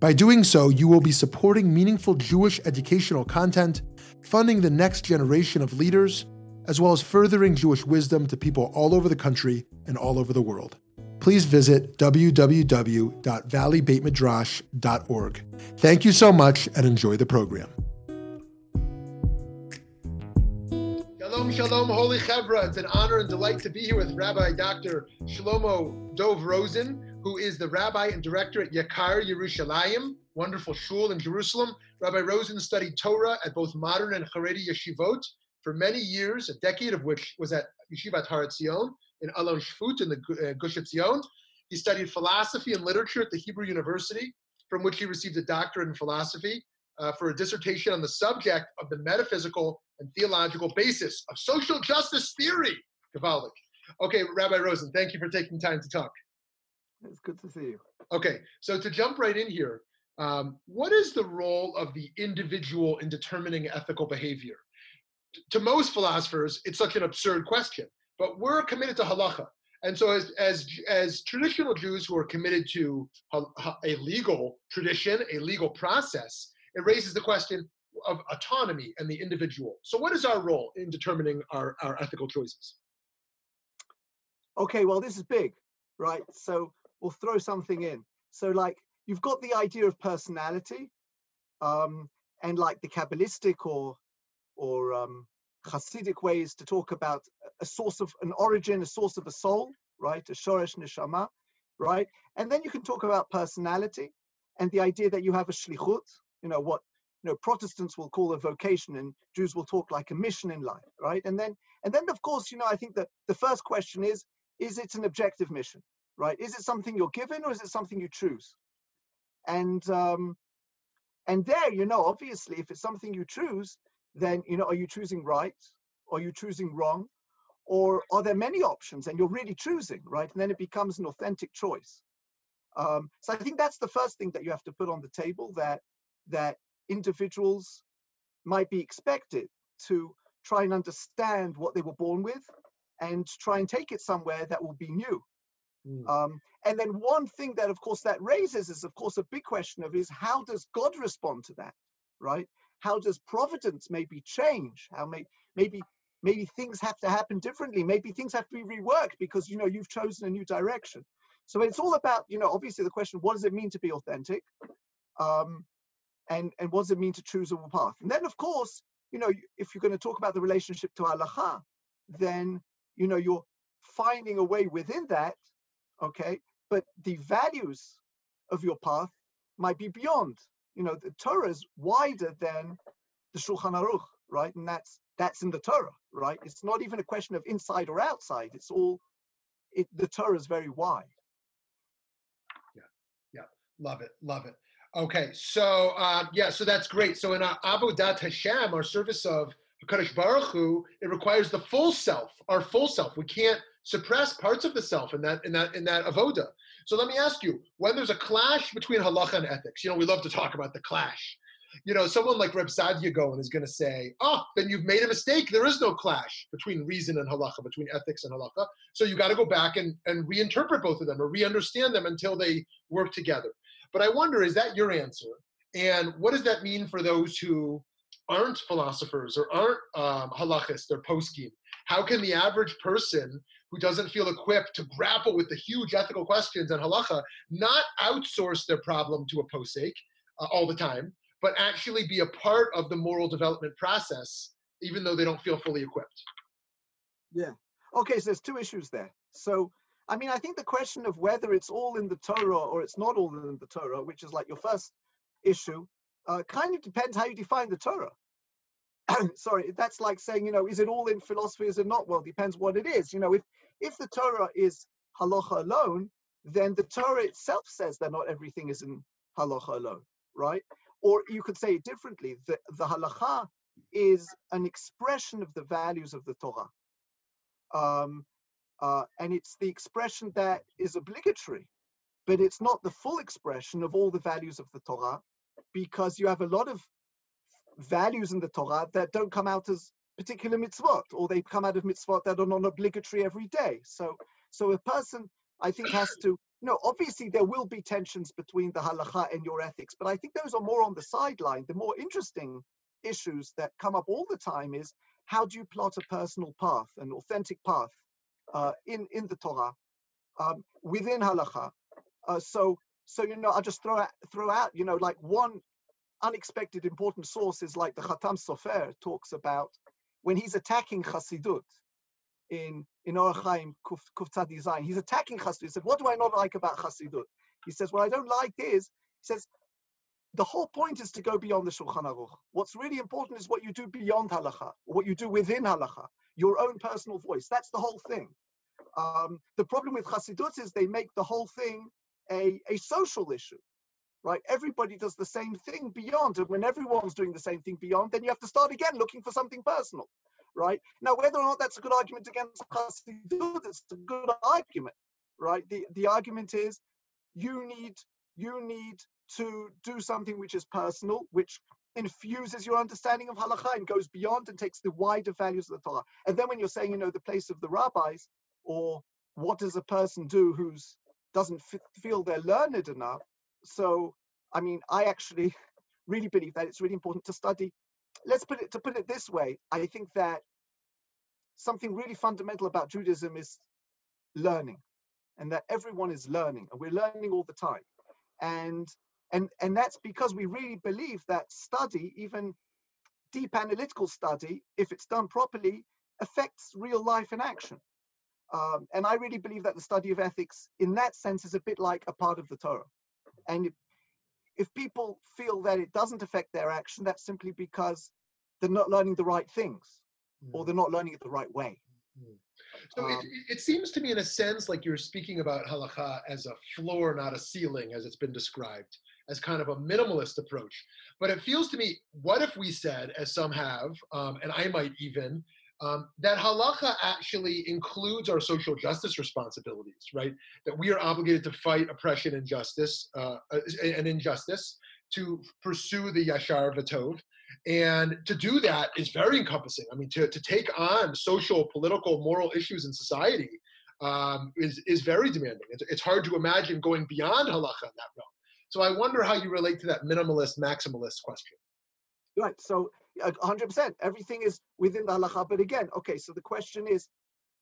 By doing so, you will be supporting meaningful Jewish educational content, funding the next generation of leaders, as well as furthering Jewish wisdom to people all over the country and all over the world. Please visit www.valleybeitmidrash.org. Thank you so much and enjoy the program. Shalom, shalom, holy chevra. It's an honor and delight to be here with Rabbi Dr. Shlomo Dov Rosen, who is the rabbi and director at Yakar Yerushalayim, wonderful shul in Jerusalem. Rabbi Rosen studied Torah at both modern and Haredi yeshivot for many years, a decade of which was at Yeshivat Har Etzion in Alon Shvut in the uh, Gush Etzion. He studied philosophy and literature at the Hebrew University, from which he received a doctorate in philosophy uh, for a dissertation on the subject of the metaphysical and theological basis of social justice theory. Kabbalic. Okay, Rabbi Rosen, thank you for taking time to talk. It's good to see you. Okay, so to jump right in here, um, what is the role of the individual in determining ethical behavior? To most philosophers, it's such an absurd question, but we're committed to halacha. And so, as, as, as traditional Jews who are committed to a legal tradition, a legal process, it raises the question of autonomy and the individual. So, what is our role in determining our, our ethical choices? Okay, well, this is big, right? So, or throw something in. So like you've got the idea of personality, um, and like the Kabbalistic or or um, Hasidic ways to talk about a source of an origin, a source of a soul, right? A shoresh neshama, right? And then you can talk about personality and the idea that you have a shlichut, you know, what you know Protestants will call a vocation and Jews will talk like a mission in life, right? And then and then of course, you know, I think that the first question is, is it an objective mission? Right? Is it something you're given or is it something you choose? And um, and there, you know, obviously, if it's something you choose, then you know, are you choosing right? Are you choosing wrong? Or are there many options and you're really choosing, right? And then it becomes an authentic choice. Um, so I think that's the first thing that you have to put on the table that that individuals might be expected to try and understand what they were born with and try and take it somewhere that will be new Mm. Um, and then one thing that, of course, that raises is, of course, a big question of is how does God respond to that, right? How does providence maybe change? How may maybe maybe things have to happen differently? Maybe things have to be reworked because you know you've chosen a new direction. So it's all about you know obviously the question: what does it mean to be authentic? Um, and and what does it mean to choose a path? And then of course you know if you're going to talk about the relationship to halacha, then you know you're finding a way within that okay? But the values of your path might be beyond you know the torah is wider than the shulchan aruch right? And that's that's in the torah right? It's not even a question of inside or outside. It's all it the torah is very wide. Yeah yeah. Love it love it. Okay so uh, yeah so that's great. So in our avodat hashem our service of Kadosh Baruch Hu, it requires the full self, our full self. We can't suppress parts of the self in that in that in that avoda. So let me ask you, when there's a clash between halacha and ethics, you know, we love to talk about the clash. You know, someone like Reb Saadia Gaon is going to say, "Oh, then you've made a mistake. There is no clash between reason and halacha, between ethics and halacha. So you got to go back and and reinterpret both of them or re-understand them until they work together." But I wonder, is that your answer? And what does that mean for those who aren't philosophers or aren't um, halachists or poskim? How can the average person who doesn't feel equipped to grapple with the huge ethical questions and halacha not outsource their problem to a posek uh, all the time, but actually be a part of the moral development process, even though they don't feel fully equipped? Yeah. Okay, so there's two issues there. So, I mean, I think the question of whether it's all in the Torah or it's not all in the Torah, which is like your first issue, uh, kind of depends how you define the Torah. sorry, that's like saying, you know, is it all in philosophy? Is it not? Well, depends what it is. You know, if if the Torah is halacha alone, then the Torah itself says that not everything is in halacha alone, right? Or you could say it differently: the the halacha is an expression of the values of the Torah. Um, uh, and it's the expression that is obligatory, but it's not the full expression of all the values of the Torah, because you have a lot of values in the Torah that don't come out as particular mitzvot, or they come out of mitzvot that are non obligatory every day. So, so a person, I think, has to no, obviously there will be tensions between the halacha and your ethics, but I think those are more on the sideline. The more interesting issues that come up all the time is how do you plot a personal path, an authentic path uh, in in the Torah um, within halacha. Uh, so so you know, I just throw out throw out you know like one unexpected important sources like the Khatam Sofer talks about when he's attacking Chassidut in in Orach Chaim Kuf Design. He's attacking Chassidut. He said, "What do I not like about Chassidut?" He says, "What I don't like is," he says, "the whole point is to go beyond the Shulchan Aruch. What's really important is what you do beyond halacha, what you do within halacha, your own personal voice. That's the whole thing. Um, the problem with Chassidut is they make the whole thing a, a social issue." Right, everybody does the same thing beyond, and when everyone's doing the same thing beyond, then you have to start again looking for something personal right? Now, whether or not that's a good argument against Chassidut, it's a good argument, right? The the argument is you need you need to do something which is personal, which infuses your understanding of halacha and goes beyond and takes the wider values of the Torah. And then when you're saying, you know, the place of the rabbis, or what does a person do who's doesn't f- feel they're learned enough? So, I mean, I actually really believe that it's really important to study. Let's put it to put it this way i think that something really fundamental about judaism is learning and that everyone is learning and we're learning all the time. And and and that's because we really believe that study even deep analytical study if it's done properly affects real life in action. Um, and i really believe that the study of ethics in that sense is a bit like a part of the torah and if people feel that it doesn't affect their action, that's simply because they're not learning the right things mm. or they're not learning it the right way. Mm. So um, it, it, seems to me, in a sense, like you're speaking about halacha as a floor, not a ceiling, as it's been described, as kind of a minimalist approach. But it feels to me, what if we said, as some have, um, and I might even, um, that halacha actually includes our social justice responsibilities, right? That we are obligated to fight oppression and justice uh, and injustice, to pursue the yashar v'tov, and to do that is very encompassing. I mean, to, to take on social, political, moral issues in society um, is, is very demanding. It's, it's hard to imagine going beyond halacha in that realm. So I wonder how you relate to that minimalist, maximalist question. Right. So 100%. Everything is within the halacha. But again, okay, so the question is,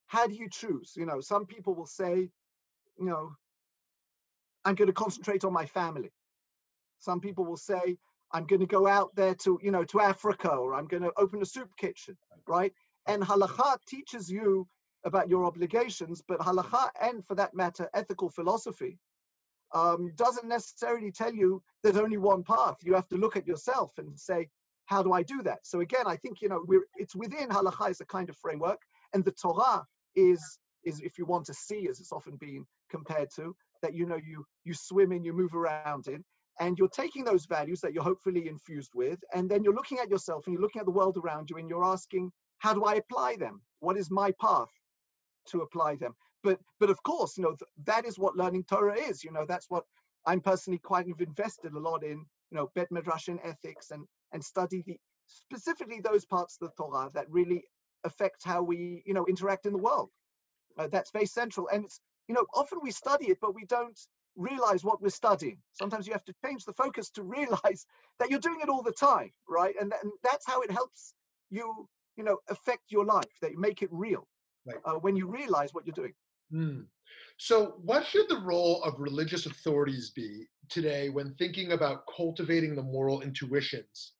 how do you choose? You know, some people will say, you know, I'm going to concentrate on my family. Some people will say, I'm going to go out there to, you know, to Africa, or I'm going to open a soup kitchen, right? And halacha teaches you about your obligations, but halacha and, for that matter, ethical philosophy um, doesn't necessarily tell you there's only one path. You have to look at yourself and say, how do I do that? So again, I think you know it's within halacha is a kind of framework, and the Torah is is if you want to see, as it's often been compared to, that you know you you swim in, you move around in, and you're taking those values that you're hopefully infused with, and then you're looking at yourself and you're looking at the world around you, and you're asking, how do I apply them? What is my path to apply them? But but of course, you know th- that is what learning Torah is. You know that's what I'm personally quite invested a lot in. You know, bet midrash and ethics and and study the specifically those parts of the Torah that really affect how we, you know, interact in the world. Uh, that's very central, and it's you know often we study it, but we don't realize what we're studying. Sometimes you have to change the focus to realize that you're doing it all the time, right? And, and that's how it helps you, you know, affect your life. That you make it real right. uh, when you realize what you're doing. Mm. So, what should the role of religious authorities be today when thinking about cultivating the moral intuitions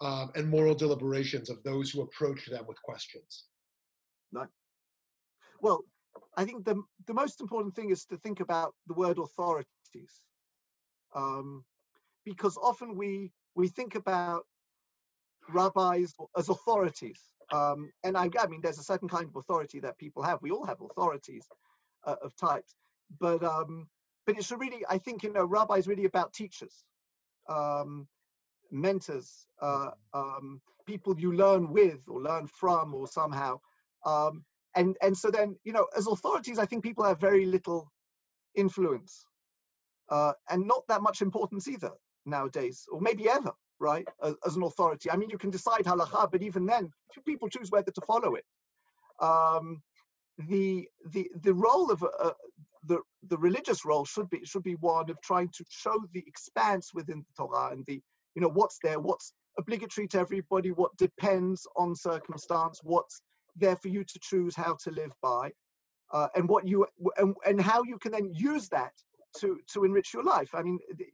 um, and moral deliberations of those who approach them with questions? No. Well, I think the the most important thing is to think about the word authorities, um, because often we we think about rabbis as authorities, um, and I, I, mean there's a certain kind of authority that people have. We all have authorities uh, of types, but um, but it's really I think you know rabbis really about teachers. Um, mentors, uh, um, people you learn with or learn from or somehow. Um, and and so then you know, as authorities, I think people have very little influence uh, and not that much importance either nowadays, or maybe ever, right? As, as, an authority. I mean, you can decide halacha, but even then, people choose whether to follow it. Um, the the the role of uh, the the religious role should be should be one of trying to show the expanse within the Torah and the you know what's there, what's obligatory to everybody, what depends on circumstance, what's there for you to choose how to live by, uh, and what you and, and how you can then use that to to enrich your life. I mean, the,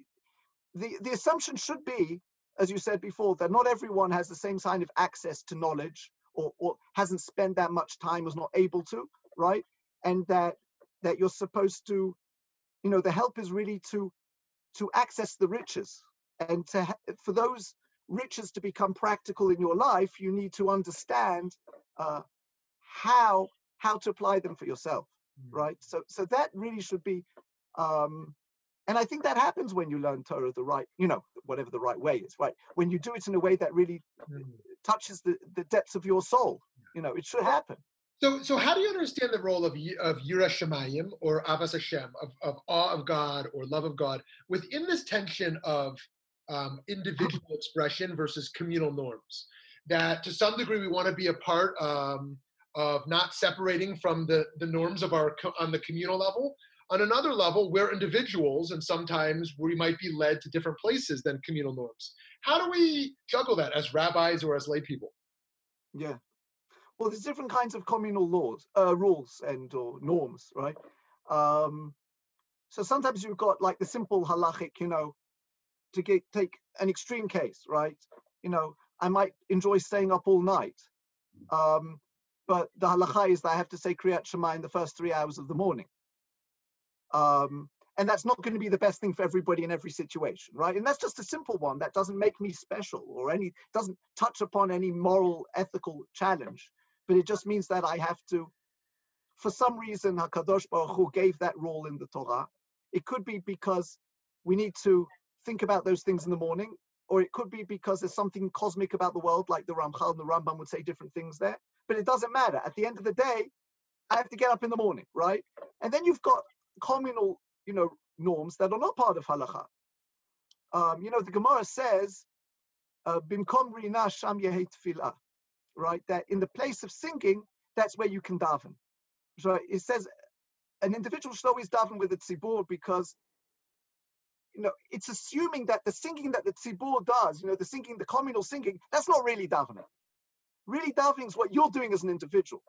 the the assumption should be, as you said before, that not everyone has the same kind of access to knowledge or, or hasn't spent that much time, was not able to, right? And that that you're supposed to, you know, the help is really to to access the riches and to for those riches to become practical in your life, you need to understand uh, how how to apply them for yourself, mm-hmm. right? So so that really should be um, and I think that happens when you learn Torah the right, you know, whatever the right way is, right? When you do it in a way that really mm. touches the, the depths of your soul, you know, it should happen. So, so how do you understand the role of of Shamayim or Ahavas Hashem, of, of awe of God or love of God, within this tension of um, individual expression versus communal norms? That to some degree we want to be a part um, of not separating from the the norms of our on the communal level, on another level, we're individuals, and sometimes we might be led to different places than communal norms. How do we juggle that as rabbis or as lay people? Yeah. Well, there's different kinds of communal laws, uh, rules, and or norms, right? Um, so sometimes you've got like the simple halachic, you know, to get take an extreme case, right? You know, I might enjoy staying up all night, um, but the halacha is that I have to say Kriyat Shema in the first three hours of the morning. Um, and that's not going to be the best thing for everybody in every situation, right? And that's just a simple one that doesn't make me special or any doesn't touch upon any moral, ethical challenge, but it just means that I have to, for some reason, Hakadosh Baruch Hu gave that role in the Torah. It could be because we need to think about those things in the morning, or it could be because there's something cosmic about the world, like the Ramchal and the Rambam would say different things there. But it doesn't matter. At the end of the day, I have to get up in the morning, right? And then you've got communal, you know, norms that are not part of halacha. Um, you know, the Gemara says, uh, "Bimkom rina sham tefillah," right? That in the place of singing, that's where you can daven. So it says an individual should always daven with a tzibur because you know it's assuming that the singing that the tzibur does, you know, the singing, the communal singing, that's not really davening. Really, davening is what you're doing as an individual.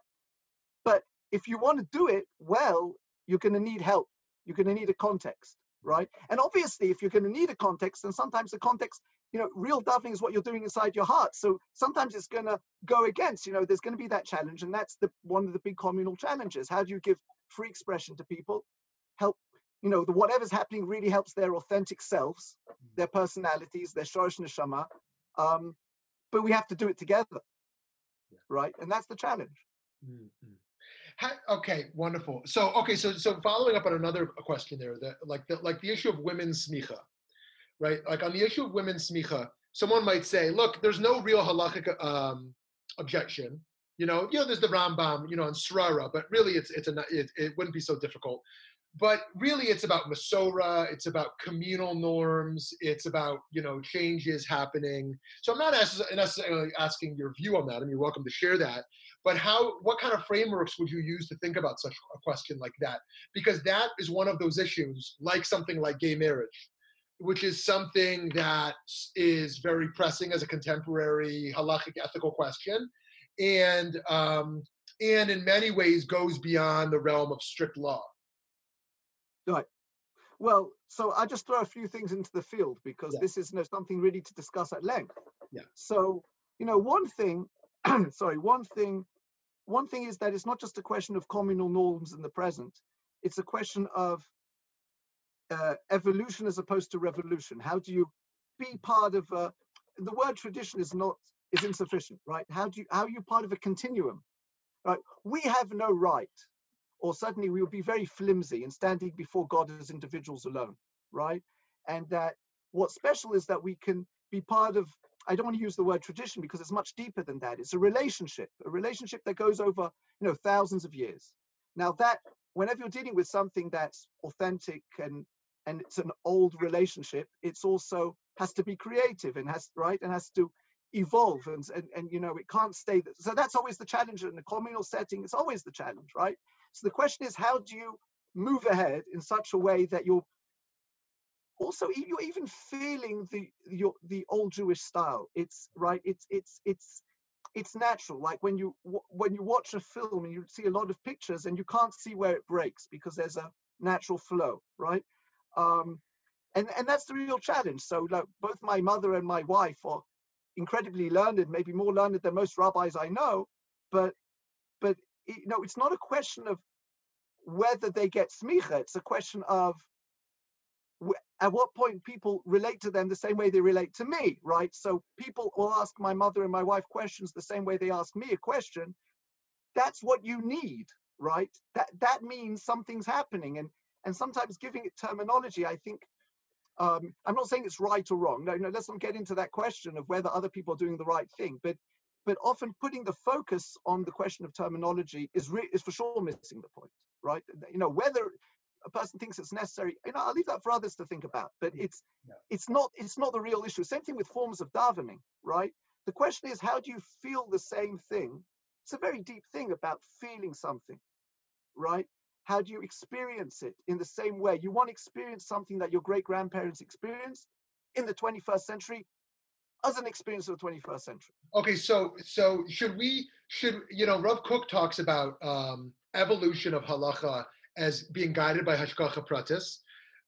But if you want to do it well, you're going to need help. You're going to need a context, right? And obviously, if you're going to need a context, then sometimes the context, you know, real davening is what you're doing inside your heart. So sometimes it's going to go against, you know, there's going to be that challenge. And that's the one of the big communal challenges. How do you give free expression to people? Help, you know, the whatever's happening really helps their authentic selves, their personalities, their shoresh neshama. Um, but we have to do it together, right? And that's the challenge. Mm-hmm. How, okay, wonderful. So okay, so so following up on another question there, that like the like the issue of women's smicha, right? Like on the issue of women's smicha, someone might say, look, there's no real halachic um, objection. You know, you know, there's the Rambam, you know, on Srara, but really, it's it's a it, it wouldn't be so difficult. But really, it's about Masora. It's about communal norms. It's about you know changes happening. So I'm not necessarily asking your view on that. I mean, you're welcome to share that but how what kind of frameworks would you use to think about such a question like that because that is one of those issues like something like gay marriage which is something that is very pressing as a contemporary halachic ethical question and um, and in many ways goes beyond the realm of strict law right well so i just throw a few things into the field because yeah. this is you know, something really to discuss at length yeah so you know one thing sorry, one thing, one thing is that it's not just a question of communal norms in the present. It's a question of uh, evolution as opposed to revolution. How do you be part of a, the word tradition is not is insufficient, right? How do you how are you part of a continuum? Right? We have no right, or suddenly we would be very flimsy and standing before God as individuals alone, right? And that what's special is that we can be part of I don't want to use the word tradition because it's much deeper than that. It's a relationship, a relationship that goes over, you know, thousands of years. Now that whenever you're dealing with something that's authentic and and it's an old relationship, it's also has to be creative and has right and has to evolve and and, and you know it can't stay that. So that's always the challenge in a communal setting. It's always the challenge, right? So the question is, how do you move ahead in such a way that you're also you're even feeling the your the old Jewish style. It's right. It's it's it's it's natural. Like when you when you watch a film and you see a lot of pictures and you can't see where it breaks because there's a natural flow, right? Um, and and that's the real challenge. So like both my mother and my wife are incredibly learned, maybe more learned than most rabbis I know, but but you know it's not a question of whether they get smicha. It's a question of at what point people relate to them the same way they relate to me, right? So people will ask my mother and my wife questions the same way they ask me a question. That's what you need, right? That that means something's happening, and and sometimes giving it terminology, I think. Um, I'm not saying it's right or wrong. No, no. Let's not get into that question of whether other people are doing the right thing. But but often putting the focus on the question of terminology is re- is for sure missing the point, right? You know whether a person thinks it's necessary you know i'll leave that for others to think about but it's yeah. it's not it's not the real issue same thing with forms of davening right the question is how do you feel the same thing it's a very deep thing about feeling something right how do you experience it in the same way you want to experience something that your great grandparents experienced in the 21st century as an experience of the 21st century okay so so should we should you know Rav Kook talks about um evolution of halacha as being guided by Hashgacha Pratis,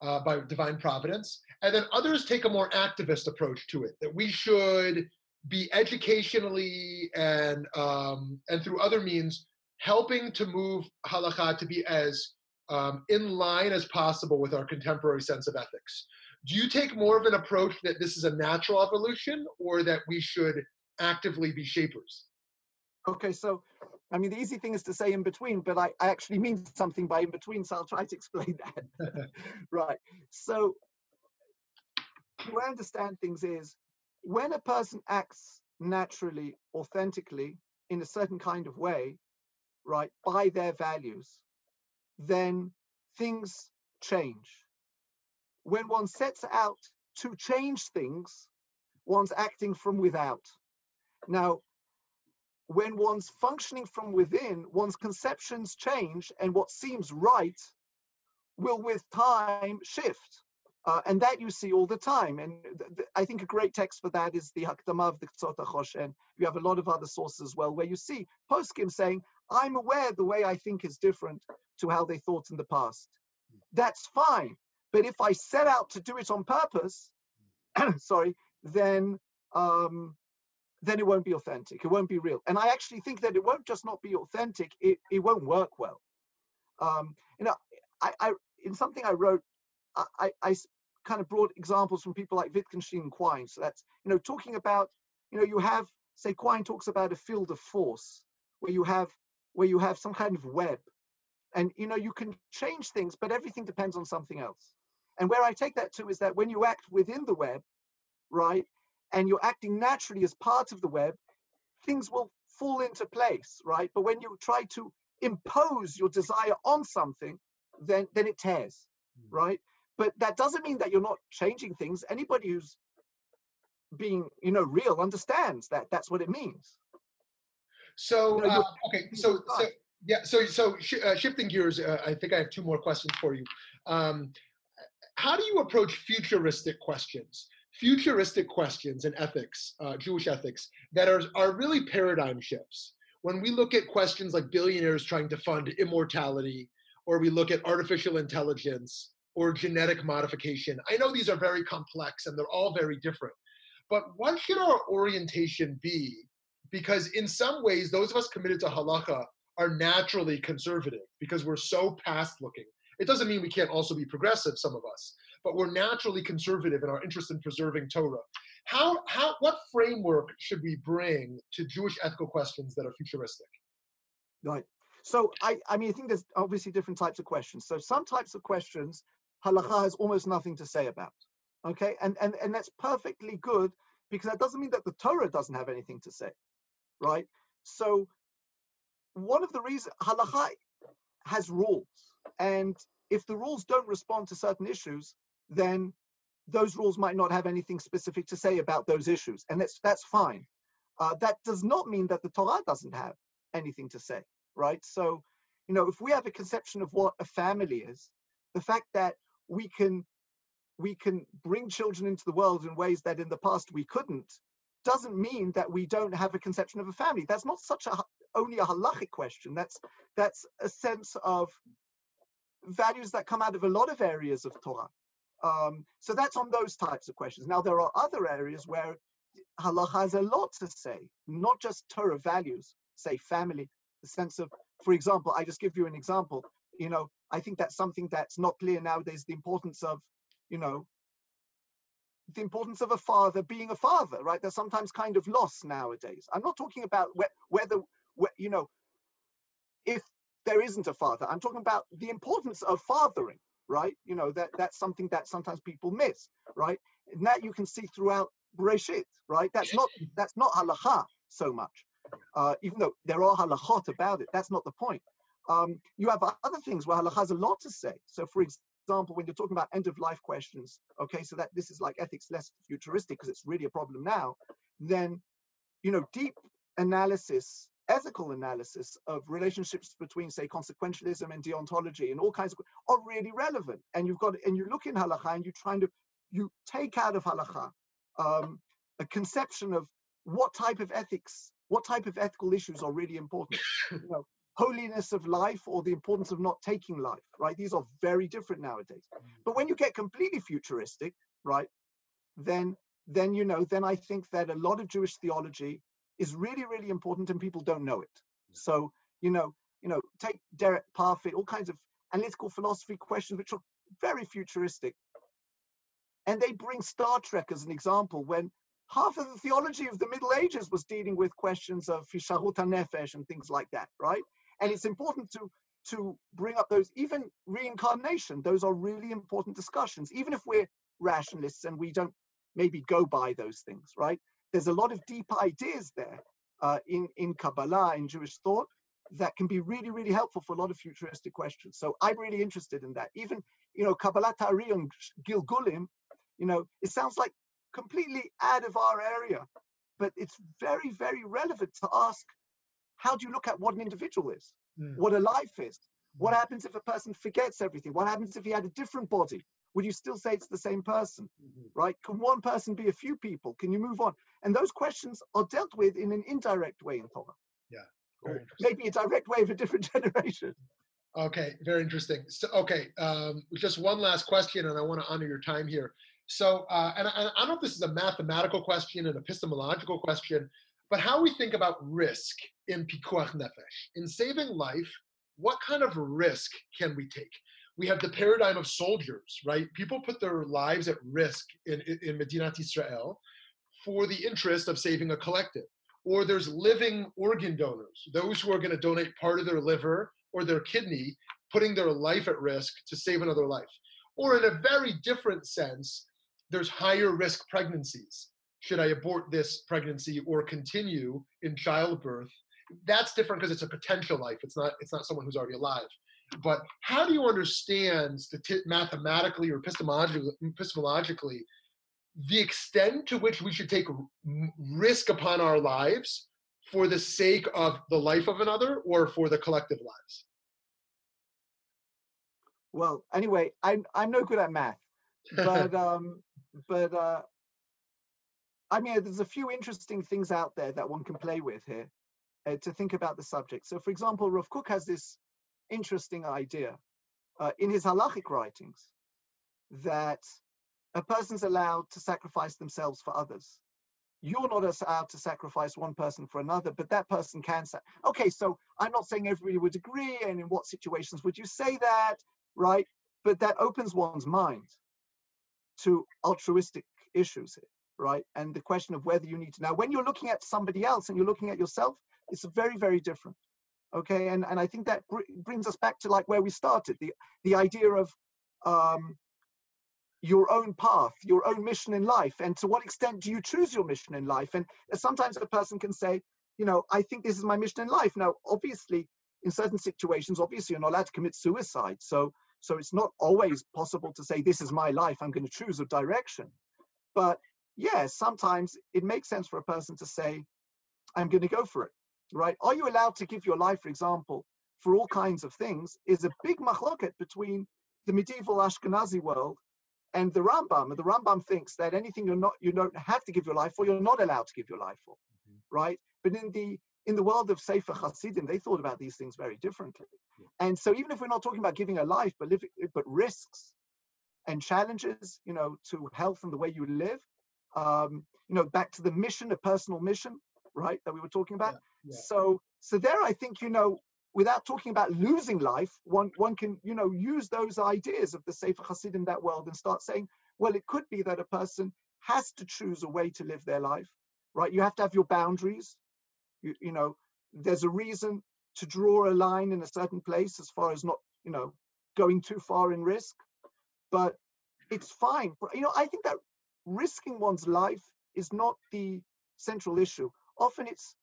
uh, by divine providence. And then others take a more activist approach to it, that we should be educationally and um, and through other means helping to move halakha to be as um, in line as possible with our contemporary sense of ethics. Do you take more of an approach that this is a natural evolution or that we should actively be shapers? Okay, so I mean, the easy thing is to say in between, but I, I actually mean something by in between, so I'll try to explain that. right. So, the way I understand things is when a person acts naturally, authentically, in a certain kind of way, right, by their values, then things change. When one sets out to change things, one's acting from without. Now, when one's functioning from within, one's conceptions change, and what seems right will, with time, shift. Uh, and that you see all the time. And th- th- I think a great text for that is the Hakdama of the Ketzot and you have a lot of other sources as well, where you see Poskim saying, I'm aware the way I think is different to how they thought in the past. That's fine. But if I set out to do it on purpose, sorry, then um, then it won't be authentic. It won't be real. And I actually think that it won't just not be authentic, it, it won't work well. Um, you know, I, I in something I wrote, I, I kind of brought examples from people like Wittgenstein and Quine. So that's, you know, talking about, you know, you have, say, Quine talks about a field of force where you have where you have some kind of web. And you know, you can change things, but everything depends on something else. And where I take that to is that when you act within the web, right, and you're acting naturally as part of the web, things will fall into place, right? But when you try to impose your desire on something, then then it tears, hmm. right? But that doesn't mean that you're not changing things. Anybody who's being, you know, real understands that that's what it means. So uh, okay, so so yeah, so so sh- uh, shifting gears, uh, I think I have two more questions for you. Um, how do you approach futuristic questions? futuristic questions in ethics, uh, Jewish ethics, that are, are really paradigm shifts. When we look at questions like billionaires trying to fund immortality, or we look at artificial intelligence or genetic modification, I know these are very complex and they're all very different. But what should our orientation be? Because in some ways, those of us committed to halacha are naturally conservative because we're so past looking. It doesn't mean we can't also be progressive, some of us, but we're naturally conservative in our interest in preserving Torah. How, how, what framework should we bring to Jewish ethical questions that are futuristic? Right. So I, I mean, I think there's obviously different types of questions. So some types of questions, halacha has almost nothing to say about. Okay, and and and that's perfectly good because that doesn't mean that the Torah doesn't have anything to say, right? So one of the reasons halacha has rules, and if the rules don't respond to certain issues, then those rules might not have anything specific to say about those issues, and that's that's fine. Uh, that does not mean that the Torah doesn't have anything to say, right? So, you know, if we have a conception of what a family is, the fact that we can we can bring children into the world in ways that in the past we couldn't doesn't mean that we don't have a conception of a family. That's not such a only a halachic question. That's that's a sense of values that come out of a lot of areas of Torah. Um, so that's on those types of questions. Now there are other areas where halacha has a lot to say, not just Torah values, say family, the sense of, for example, I just give you an example. You know, I think that's something that's not clear nowadays. The importance of, you know, the importance of a father being a father, right? They're sometimes kind of lost nowadays. I'm not talking about whether, you know, if there isn't a father. I'm talking about the importance of fathering, right? You know, that that's something that sometimes people miss, right? And that you can see throughout Bereshit, right? That's not that's not halacha so much, uh, even though there are halachot about it. That's not the point. Um, you have other things where halacha has a lot to say. So, for example, when you're talking about end of life questions, okay, so that this is like ethics less futuristic because it's really a problem now. Then, you know, deep analysis ethical analysis of relationships between, say, consequentialism and deontology and all kinds of are really relevant. And you've got and you look in halacha and you're trying to you take out of halacha um, a conception of what type of ethics, what type of ethical issues are really important. you know, holiness of life or the importance of not taking life, right? These are very different nowadays. Mm. But when you get completely futuristic, right, then then you know, then I think that a lot of Jewish theology is really, really important and people don't know it. So, you know, you know, take Derek Parfit, all kinds of analytical philosophy questions which are very futuristic. And they bring Star Trek as an example when half of the theology of the Middle Ages was dealing with questions of Hisharut Nefesh and things like that, right? And it's important to to bring up those, even reincarnation, those are really important discussions, even if we're rationalists and we don't maybe go by those things, right? there's a lot of deep ideas there uh, in, in Kabbalah, in Jewish thought, that can be really, really helpful for a lot of futuristic questions. So I'm really interested in that. Even, you know, Kabbalah Ta'ari and Gilgulim, you know, it sounds like completely out of our area, but it's very, very relevant to ask, how do you look at what an individual is? Mm. What a life is? What hmm. happens if a person forgets everything? What happens if he had a different body? would you still say it's the same person mm-hmm. right can one person be a few people can you move on and those questions are dealt with in an indirect way in torah yeah maybe a direct way of a different generation okay very interesting so okay um, just one last question and i want to honor your time here so uh, and, I, I don't know if this is a mathematical question an epistemological question but how we think about risk in pikuach nefesh in saving life what kind of risk can we take we have the paradigm of soldiers, right? People put their lives at risk in, in, in Medinat Israel for the interest of saving a collective. Or there's living organ donors, those who are going to donate part of their liver or their kidney, putting their life at risk to save another life. Or in a very different sense, there's higher risk pregnancies. Should I abort this pregnancy or continue in childbirth? That's different because it's a potential life. It's not. It's not someone who's already alive. But how do you understand stati- mathematically or epistemologically, epistemologically the extent to which we should take risk upon our lives for the sake of the life of another or for the collective lives? Well, anyway, I'm I'm no good at math, but um, but uh, I mean, there's a few interesting things out there that one can play with here uh, to think about the subject. So, for example, Rav Kook has this interesting idea uh, in his halachic writings that a person's allowed to sacrifice themselves for others. You're not allowed to sacrifice one person for another, but that person can. Sa- okay, so I'm not saying everybody would agree, and in what situations would you say that, right? But that opens one's mind to altruistic issues right? And the question of whether you need to. Now, when you're looking at somebody else and you're looking at yourself, it's very, very different okay and and i think that br- brings us back to like where we started the the idea of um your own path, your own mission in life, and to what extent do you choose your mission in life? And sometimes a person can say, you know, I think this is my mission in life. Now, obviously, in certain situations, obviously, you're not allowed to commit suicide. So, so it's not always possible to say, this is my life. I'm going to choose a direction. But yeah, sometimes it makes sense for a person to say, I'm going to go for it, right? Are you allowed to give your life, for example, for all kinds of things? Is a big machloket between the medieval Ashkenazi world and the Rambam. And the Rambam thinks that anything you're not, you don't have to give your life for, you're not allowed to give your life for, mm-hmm. right? But in the in the world of Sefer Hasidim, they thought about these things very differently. Yeah. And so even if we're not talking about giving a life, but living, but risks and challenges, you know, to health and the way you live, um, you know, back to the mission, a personal mission, right, that we were talking about. Yeah. So, so there, I think, you know, without talking about losing life, one one can, you know, use those ideas of the Sefer Hasidim that world and start saying, well, it could be that a person has to choose a way to live their life, right? You have to have your boundaries you, you know, there's a reason to draw a line in a certain place as far as not, you know, going too far in risk. But it's fine. You know, I think that risking one's life is not the central issue. Often it's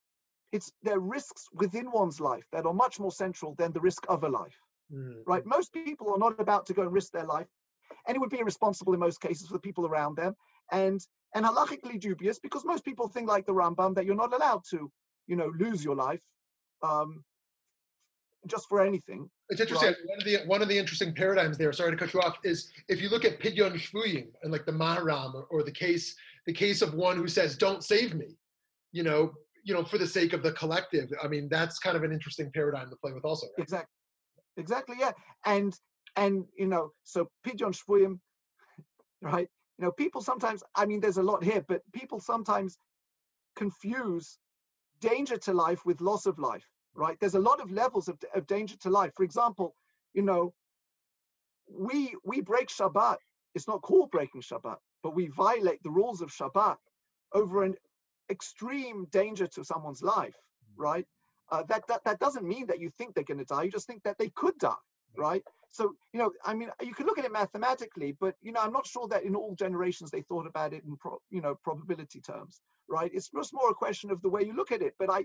it's their risks within one's life that are much more central than the risk of a life. Mm. Right? Most people are not about to go and risk their life, and it would be irresponsible in most cases for the people around them, and and halachically dubious because most people think like the Rambam that you're not allowed to you know, lose your life um, just for anything. It's interesting. Right? One of the one of the interesting paradigms there. Sorry to cut you off. Is if you look at Pidyon Shvuyim and like the Maharam or, or, the case the case of one who says, "Don't save me," you know, you know, for the sake of the collective. I mean, that's kind of an interesting paradigm to play with, also. Right? Exactly. Exactly. Yeah. And and you know, so Pidyon Shvuyim, right? You know, people sometimes. I mean, there's a lot here, but people sometimes confuse danger to life with loss of life, right? There's a lot of levels of, of danger to life. For example, you know, we we break Shabbat. It's not called breaking Shabbat, but we violate the rules of Shabbat over an extreme danger to someone's life, right? Uh, that, that that doesn't mean that you think they're going to die. You just think that they could die, right? So you know, I mean, you can look at it mathematically, but you know, I'm not sure that in all generations they thought about it in pro, you know probability terms right? It's just more a question of the way you look at it. But I,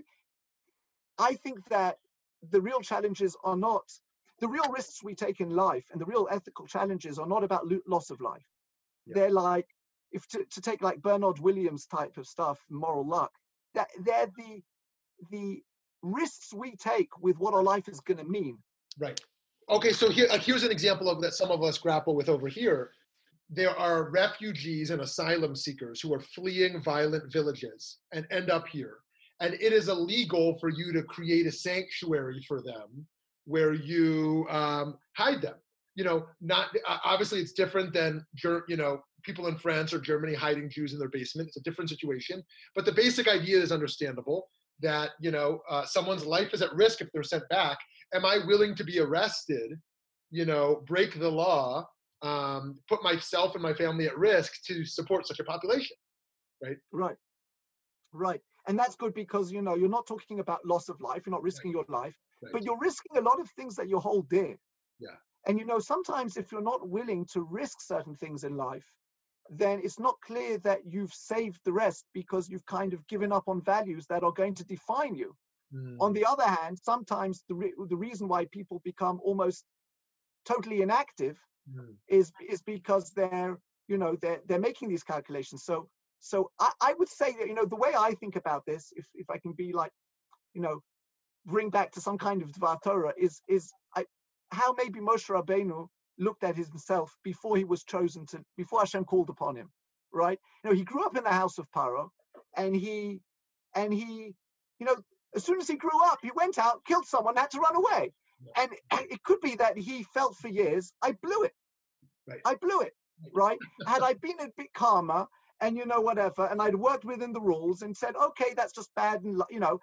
I think that the real challenges are not the real risks we take in life, and the real ethical challenges are not about loss of life. Yeah. They're like if to, to take like Bernard Williams type of stuff, moral luck. That they're the the risks we take with what our life is going to mean. Right. Okay, so here, uh, here's an example of that some of us grapple with over here there are refugees and asylum seekers who are fleeing violent villages and end up here. And it is illegal for you to create a sanctuary for them where you um, hide them. You know, not obviously it's different than you know people in France or Germany hiding Jews in their basement. It's a different situation, but the basic idea is understandable. That you know uh, someone's life is at risk if they're sent back. Am I willing to be arrested? You know, break the law um, put myself and my family at risk to support such a population right right right and that's good because you know you're not talking about loss of life you're not risking right. your life right. but you're risking a lot of things that you hold dear yeah and you know sometimes if you're not willing to risk certain things in life then it's not clear that you've saved the rest because you've kind of given up on values that are going to define you mm. on the other hand sometimes the, re- the reason why people become almost totally inactive mm. is is because they're you know they're they're making these calculations. So so I, I would say that you know the way I think about this, if if I can be like, you know, bring back to some kind of Dvar Torah, is is I, how maybe Moshe Rabbeinu looked at himself before he was chosen to before Hashem called upon him, right? You know, he grew up in the house of Paro, and he and he, you know, as soon as he grew up, he went out, killed someone, had to run away. And, it could be that he felt for years, I blew it. Right. I blew it, right? Had I been a bit calmer and, you know, whatever, and I'd worked within the rules and said, okay, that's just bad, and, you know,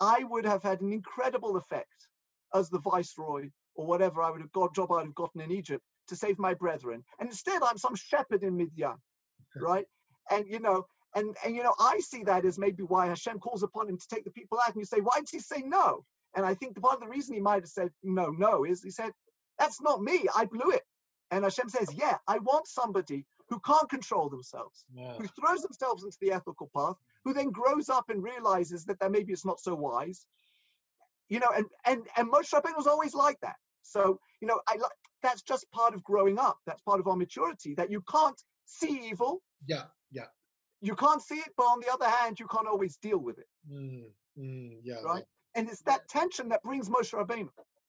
I would have had an incredible effect as the viceroy or whatever I would have got job I'd have gotten in Egypt to save my brethren. And instead, I'm some shepherd in Midian, right? And you know, and and you know, I see that as maybe why Hashem calls upon him to take the people out. And you say, why did he say no? And I think part of the reason he might have said no, no is he said, that's not me. I blew it. And Hashem says, Yeah, I want somebody who can't control themselves, Yeah. who throws themselves into the ethical path, who then grows up and realizes that that maybe it's not so wise. You know, and and and Moshe Rabbeinu was always like that. So you know, I like that's just part of growing up. That's part of our maturity. That you can't see evil, Yeah. Yeah. you can't see it, but on the other hand, you can't always deal with it. Mm, mm, yeah. Right. And it's that tension that brings Moshe Rabbeinu.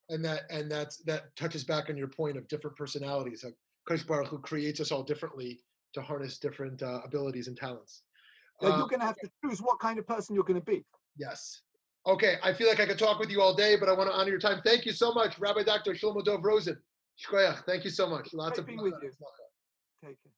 And that and that's that touches back on your point of different personalities. Like Kadosh Baruch Hu creates us all differently to harness different uh, abilities and talents. That Uh, you're going to have to choose what kind of person you're going to be. Yes. Okay, I feel like I could talk with you all day, but I want to honor your time. Thank you so much, Rabbi Dr. Shlomo Dov Rosen. Thank you so much. Lots Great of being with you. Take care.